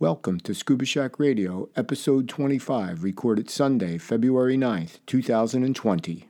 Welcome to Scuba Shack Radio, episode 25, recorded Sunday, February 9th, 2020.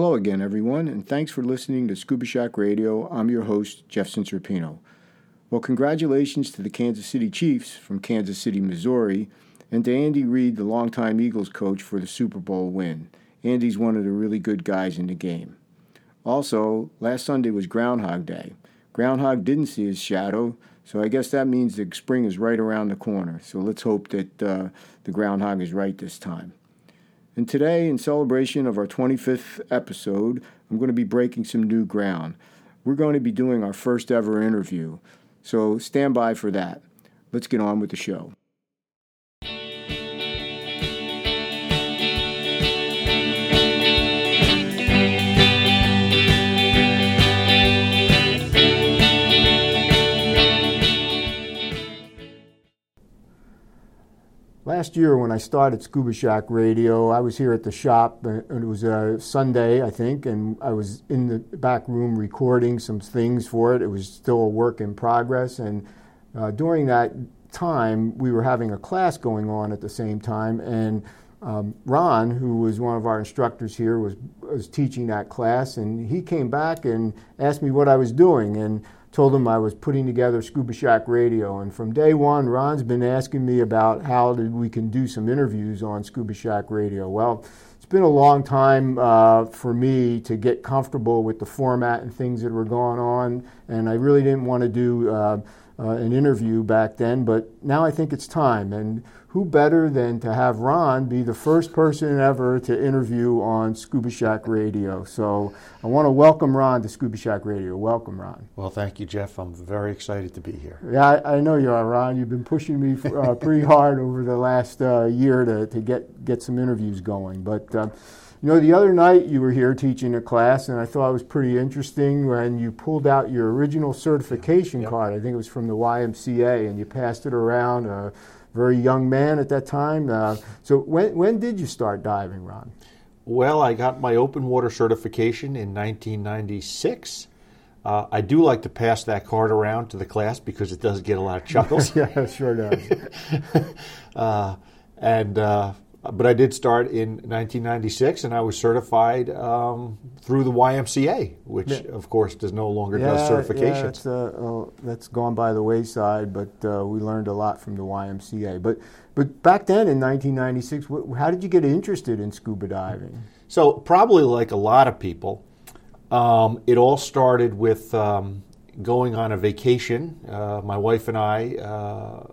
Hello again, everyone, and thanks for listening to Scuba Shack Radio. I'm your host, Jeff Ciancerpino. Well, congratulations to the Kansas City Chiefs from Kansas City, Missouri, and to Andy Reid, the longtime Eagles coach, for the Super Bowl win. Andy's one of the really good guys in the game. Also, last Sunday was Groundhog Day. Groundhog didn't see his shadow, so I guess that means the spring is right around the corner. So let's hope that uh, the groundhog is right this time. And today, in celebration of our 25th episode, I'm going to be breaking some new ground. We're going to be doing our first ever interview, so stand by for that. Let's get on with the show. Last year, when I started Scuba Shack Radio, I was here at the shop, uh, and it was a Sunday, I think, and I was in the back room recording some things for it. It was still a work in progress, and uh, during that time, we were having a class going on at the same time, and um, Ron, who was one of our instructors here, was was teaching that class, and he came back and asked me what I was doing, and told him I was putting together Scuba Shack Radio. And from day one, Ron's been asking me about how we can do some interviews on Scuba Shack Radio. Well, it's been a long time uh, for me to get comfortable with the format and things that were going on, and I really didn't want to do uh, uh, an interview back then, but now I think it's time. And who better than to have Ron be the first person ever to interview on Scuba Shack Radio? So I want to welcome Ron to Scuba Shack Radio. Welcome, Ron. Well, thank you, Jeff. I'm very excited to be here. Yeah, I, I know you are, Ron. You've been pushing me uh, pretty hard over the last uh, year to, to get, get some interviews going. But uh, you know, the other night you were here teaching a class, and I thought it was pretty interesting when you pulled out your original certification yep. card. I think it was from the YMCA, and you passed it around. Uh, very young man at that time. Uh, so when, when did you start diving, Ron? Well, I got my open water certification in 1996. Uh, I do like to pass that card around to the class because it does get a lot of chuckles. yeah, sure does. uh, and uh, but I did start in 1996, and I was certified um, through the YMCA, which yeah. of course does no longer yeah, does certifications. Yeah, that's, uh, that's gone by the wayside, but uh, we learned a lot from the YMCA. But but back then in 1996, wh- how did you get interested in scuba diving? So probably like a lot of people, um, it all started with um, going on a vacation. Uh, my wife and I uh,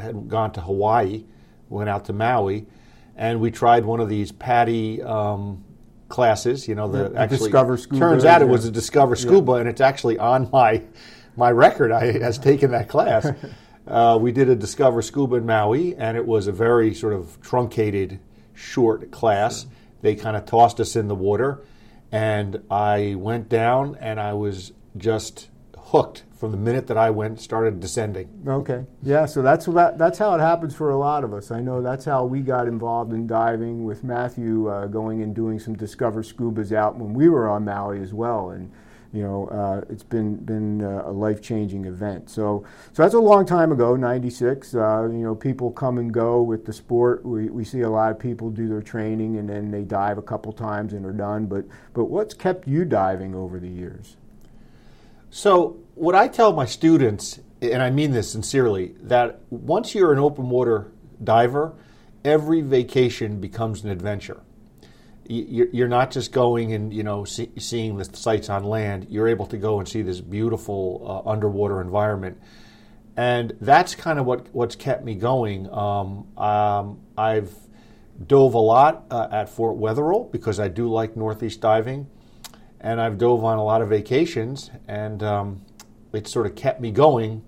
had gone to Hawaii, went out to Maui and we tried one of these PADI um, classes. You know, the yeah, actually Discover Scuba. Turns out it was a Discover Scuba, yeah. and it's actually on my my record. I has taken that class. uh, we did a Discover Scuba in Maui, and it was a very sort of truncated, short class. Sure. They kind of tossed us in the water, and I went down, and I was just hooked from the minute that I went started descending. Okay, yeah. So that's that, that's how it happens for a lot of us. I know that's how we got involved in diving with Matthew, uh, going and doing some Discover Scubas out when we were on Maui as well, and you know uh, it's been been uh, a life changing event. So so that's a long time ago, '96. Uh, you know, people come and go with the sport. We we see a lot of people do their training and then they dive a couple times and are done. But but what's kept you diving over the years? So, what I tell my students, and I mean this sincerely, that once you're an open water diver, every vacation becomes an adventure. You're not just going and you know seeing the sights on land. You're able to go and see this beautiful uh, underwater environment, and that's kind of what what's kept me going. Um, um, I've dove a lot uh, at Fort Wetherill because I do like Northeast diving. And I've dove on a lot of vacations, and um, it sort of kept me going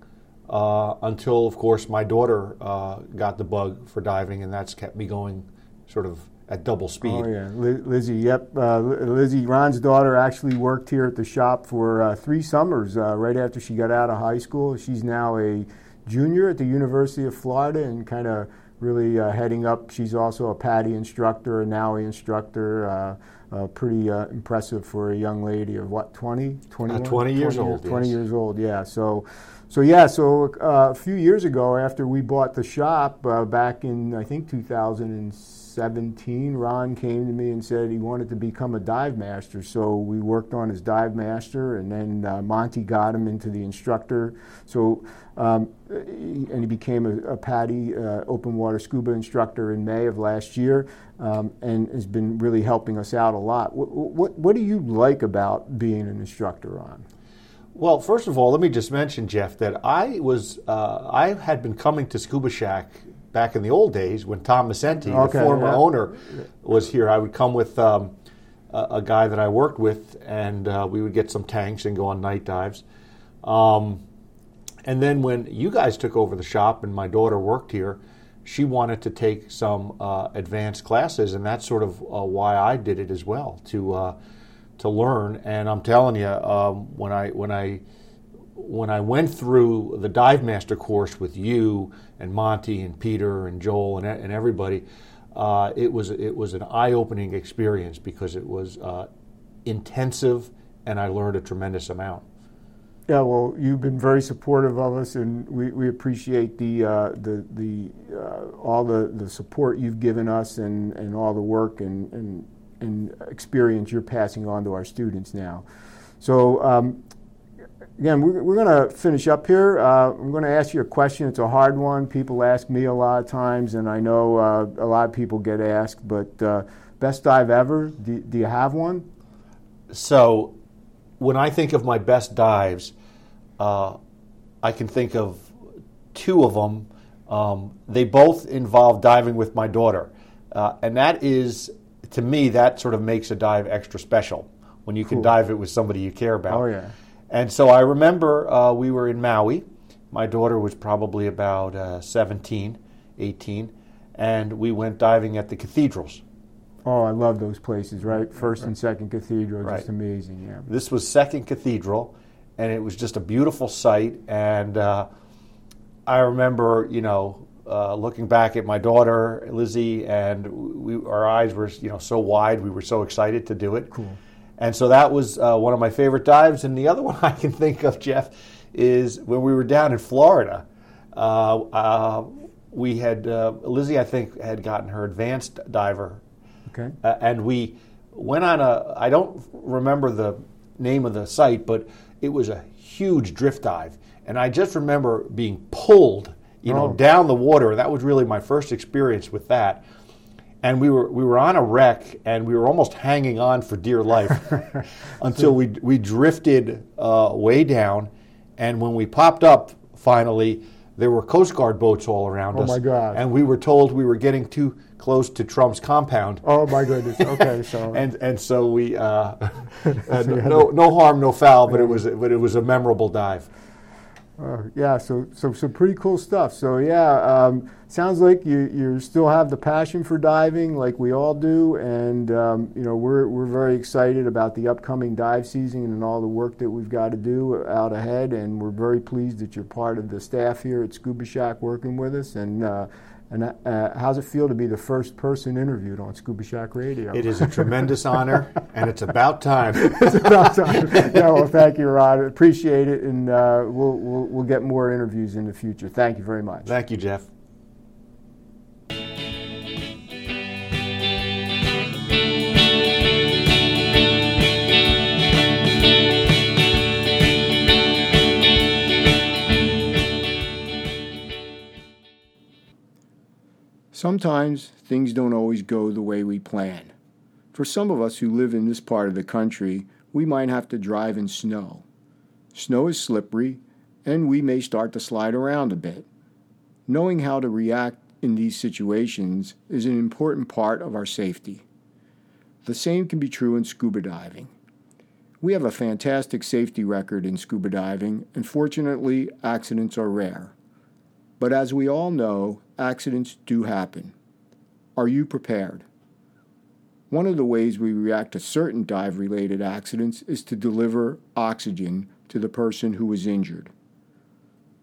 uh, until, of course, my daughter uh, got the bug for diving, and that's kept me going sort of at double speed. Oh yeah, Lizzie. Yep, uh, Lizzie. Ron's daughter actually worked here at the shop for uh, three summers uh, right after she got out of high school. She's now a junior at the University of Florida and kind of really uh, heading up. She's also a PADI instructor, a NAUI instructor. Uh, uh, pretty impressive for a young lady of what 20, 21? 20 years 20 old. 20 yes. years old. Yeah. So. So yeah, so uh, a few years ago, after we bought the shop uh, back in I think 2017, Ron came to me and said he wanted to become a dive master. So we worked on his dive master, and then uh, Monty got him into the instructor. So um, and he became a, a uh, open water scuba instructor in May of last year, um, and has been really helping us out a lot. What, what, what do you like about being an instructor, Ron? Well, first of all, let me just mention, Jeff, that I was uh, I had been coming to Scuba Shack back in the old days when Tom Macenti, okay, the former yeah. owner, was here. I would come with um, a, a, guy that I worked with, and uh, we would get some tanks and go on night dives. Um, and then when you guys took over the shop and my daughter worked here, she wanted to take some uh, advanced classes, and that's sort of uh, why I did it as well to uh, to learn. And I'm telling you, um, when I when I when I went through the dive master course with you and Monty and Peter and Joel and, and everybody, uh, it was it was an eye opening experience because it was uh, intensive and I learned a tremendous amount. Yeah, well, you've been very supportive of us, and we, we appreciate the uh, the the uh, all the, the support you've given us, and, and all the work and, and and experience you're passing on to our students now. So um, again, we're, we're going to finish up here. Uh, I'm going to ask you a question. It's a hard one. People ask me a lot of times, and I know uh, a lot of people get asked. But uh, best dive ever? Do, do you have one? So, when I think of my best dives, uh, I can think of two of them. Um, they both involve diving with my daughter, uh, and that is to me, that sort of makes a dive extra special when you can cool. dive it with somebody you care about. Oh, yeah. And so I remember uh, we were in Maui. My daughter was probably about uh, 17, 18, and we went diving at the cathedrals. Oh, I love those places, right? First and second cathedral, right. just amazing. Yeah. This was second cathedral, and it was just a beautiful sight. And uh, I remember, you know, uh, looking back at my daughter Lizzie, and we, our eyes were you know so wide. We were so excited to do it. Cool. And so that was uh, one of my favorite dives. And the other one I can think of, Jeff, is when we were down in Florida. Uh, uh we had uh, Lizzie, I think, had gotten her advanced diver. Okay. and we went on a. I don't remember the name of the site, but it was a huge drift dive. And I just remember being pulled you know, oh. down the water. That was really my first experience with that. And we were we were on a wreck, and we were almost hanging on for dear life until we we drifted uh, way down. And when we popped up, finally, there were Coast Guard boats all around oh us. Oh my God! And we were told we were getting too close to Trump's compound. Oh my goodness! Okay, so and and so we uh, no no harm, no foul, but it was but it was a memorable dive. Uh, yeah, so so some pretty cool stuff. So yeah, um, sounds like you you still have the passion for diving, like we all do, and um, you know we're we're very excited about the upcoming dive season and all the work that we've got to do out ahead, and we're very pleased that you're part of the staff here at Scuba Shack working with us, and uh, and uh, how's it feel to be the first person interviewed on Scuba Shack Radio? It is a tremendous honor, and it's about time. it's about time. yeah, well, thank you, Rod. Appreciate it, and uh, we'll, we'll, we'll get more interviews in the future. Thank you very much. Thank you, Jeff. Sometimes things don't always go the way we plan. For some of us who live in this part of the country, we might have to drive in snow. Snow is slippery, and we may start to slide around a bit. Knowing how to react in these situations is an important part of our safety. The same can be true in scuba diving. We have a fantastic safety record in scuba diving, and fortunately, accidents are rare. But as we all know, accidents do happen. Are you prepared? One of the ways we react to certain dive related accidents is to deliver oxygen to the person who was injured.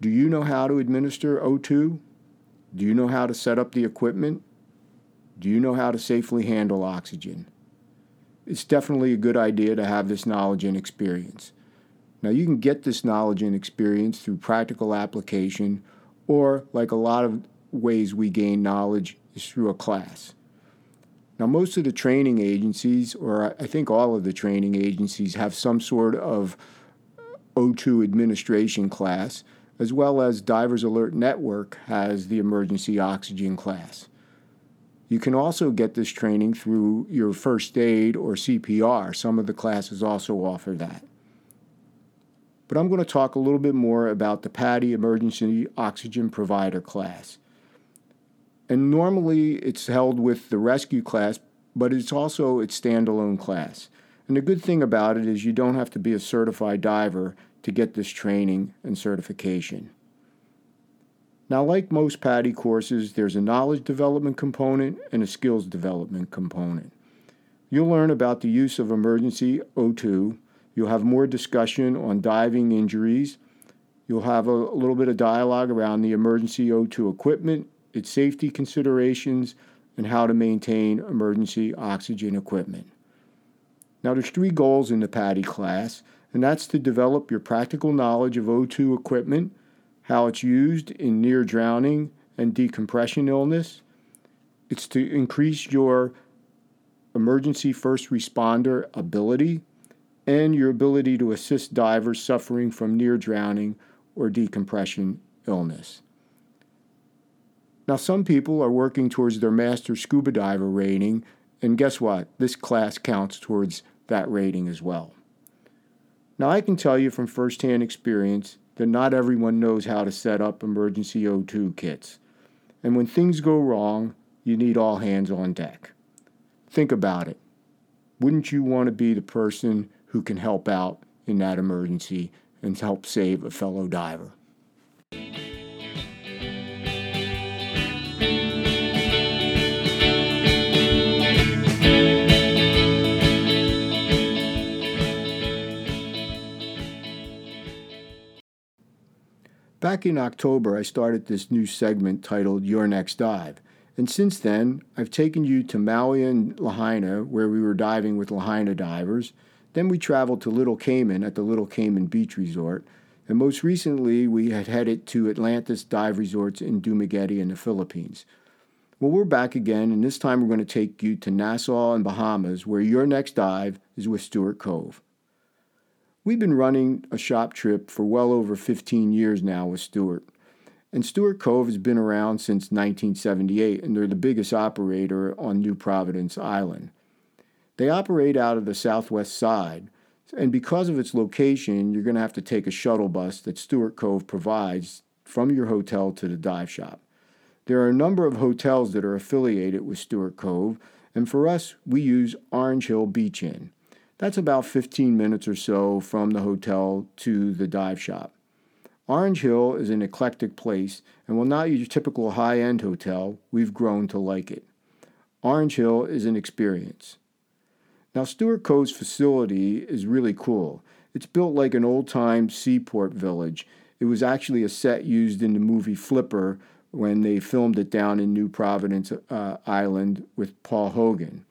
Do you know how to administer O2? Do you know how to set up the equipment? Do you know how to safely handle oxygen? It's definitely a good idea to have this knowledge and experience. Now, you can get this knowledge and experience through practical application, or like a lot of ways we gain knowledge, is through a class. Now, most of the training agencies, or I think all of the training agencies, have some sort of O2 administration class, as well as Divers Alert Network has the emergency oxygen class. You can also get this training through your first aid or CPR. Some of the classes also offer that. But I'm going to talk a little bit more about the PADI Emergency Oxygen Provider class. And normally it's held with the rescue class, but it's also its standalone class. And the good thing about it is you don't have to be a certified diver to get this training and certification. Now, like most PADI courses, there's a knowledge development component and a skills development component. You'll learn about the use of emergency O2. You'll have more discussion on diving injuries. You'll have a, little bit of dialogue around the emergency O2 equipment its safety considerations, and how to maintain emergency oxygen equipment. Now, there's three goals in the PADI class, and that's to develop your practical knowledge of O2 equipment, how it's used in near drowning and decompression illness. It's to increase your emergency first responder ability and your ability to assist divers suffering from near drowning or decompression illness. Now, some people are working towards their master scuba diver rating, and guess what? This class counts towards that rating as well. Now, I can tell you from firsthand experience that not everyone knows how to set up emergency O2 kits. And when things go wrong, you need all hands on deck. Think about it. Wouldn't you want to be the person who can help out in that emergency and help save a fellow diver? Back in October, I started this new segment titled Your Next Dive. And since then, I've taken you to Maui and Lahaina, where we were diving with Lahaina divers. Then we traveled to Little Cayman at the Little Cayman Beach Resort. And most recently, we had headed to Atlantis Dive Resorts in Dumaguete in the Philippines. Well, we're back again, and this time we're going to take you to Nassau and Bahamas, where your next dive is with Stuart Cove. We've been running a shop trip for well over 15 years now with Stuart. And Stuart Cove has been around since 1978, and they're the biggest operator on New Providence Island. They operate out of the southwest side, and because of its location, you're going to have to take a shuttle bus that Stuart Cove provides from your hotel to the dive shop. There are a number of hotels that are affiliated with Stuart Cove, and for us, we use Orange Hill Beach Inn. That's about 15 minutes or so from the hotel to the dive shop. Orange Hill is an eclectic place and while not your typical high end hotel, we've grown to like it. Orange Hill is an experience. Now, Stuart Cove's facility is really cool. It's built like an old time seaport village. It was actually a set used in the movie Flipper when they filmed it down in New Providence uh, Island with Paul Hogan.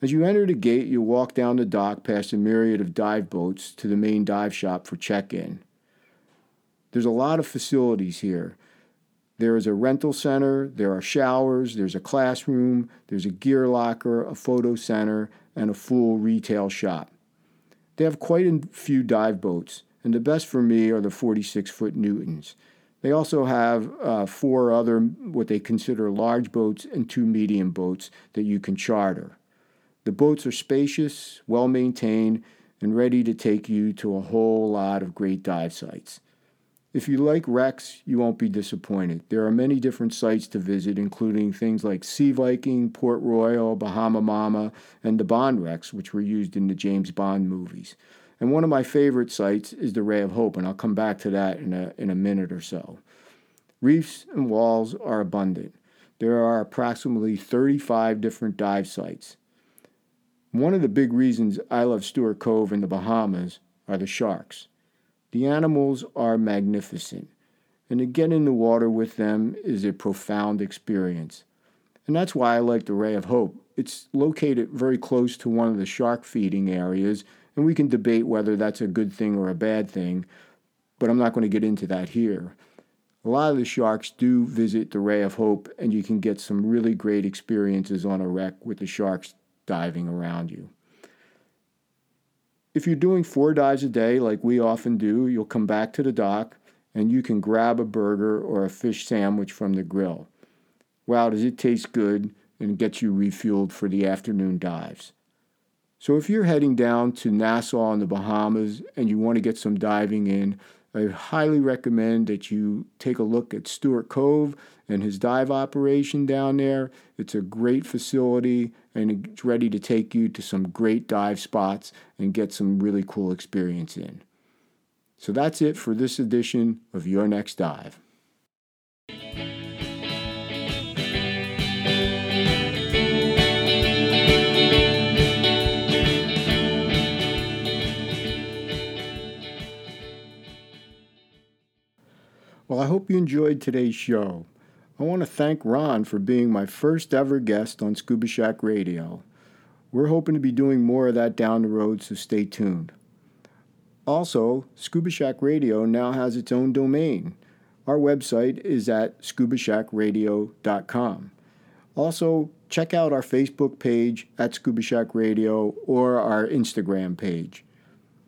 As you enter the gate, you walk down the dock past a myriad of dive boats to the main dive shop for check in. There's a lot of facilities here. There is a rental center, there are showers, there's a classroom, there's a gear locker, a photo center, and a full retail shop. They have quite a few dive boats, and the best for me are the 46 foot Newtons. They also have uh, four other, what they consider large boats, and two medium boats that you can charter. The boats are spacious, well maintained, and ready to take you to a whole lot of great dive sites. If you like wrecks, you won't be disappointed. There are many different sites to visit, including things like Sea Viking, Port Royal, Bahama Mama, and the Bond wrecks, which were used in the James Bond movies. And one of my favorite sites is the Ray of Hope, and I'll come back to that in a, in a minute or so. Reefs and walls are abundant. There are approximately 35 different dive sites. One of the big reasons I love Stuart Cove in the Bahamas are the sharks. The animals are magnificent, and to get in the water with them is a profound experience. And that's why I like the Ray of Hope. It's located very close to one of the shark feeding areas, and we can debate whether that's a good thing or a bad thing, but I'm not going to get into that here. A lot of the sharks do visit the Ray of Hope, and you can get some really great experiences on a wreck with the sharks diving around you. If you're doing four dives a day, like we often do, you'll come back to the dock and you can grab a burger or a fish sandwich from the grill. Wow, does it taste good and get you refueled for the afternoon dives. So if you're heading down to Nassau in the Bahamas and you want to get some diving in, I highly recommend that you take a look at Stuart Cove and his dive operation down there. It's a great facility and it's ready to take you to some great dive spots and get some really cool experience in. So that's it for this edition of Your Next Dive. Well, I hope you enjoyed today's show. I want to thank Ron for being my first ever guest on Scuba Shack Radio. We're hoping to be doing more of that down the road, so stay tuned. Also, Scuba Shack Radio now has its own domain. Our website is at scubashackradio.com. Also, check out our Facebook page at Scuba Shack Radio or our Instagram page.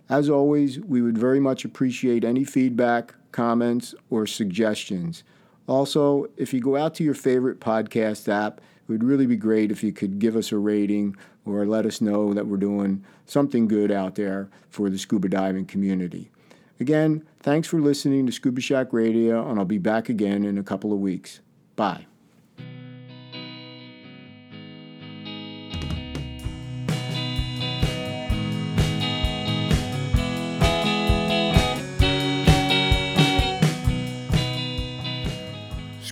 As always, we would very much appreciate any feedback, comments, or suggestions. Also, if you go out to your favorite podcast app, it would really be great if you could give us a rating or let us know that we're doing something good out there for the scuba diving community. Again, thanks for listening to Scuba Shack Radio, and I'll be back again in a couple of weeks. Bye.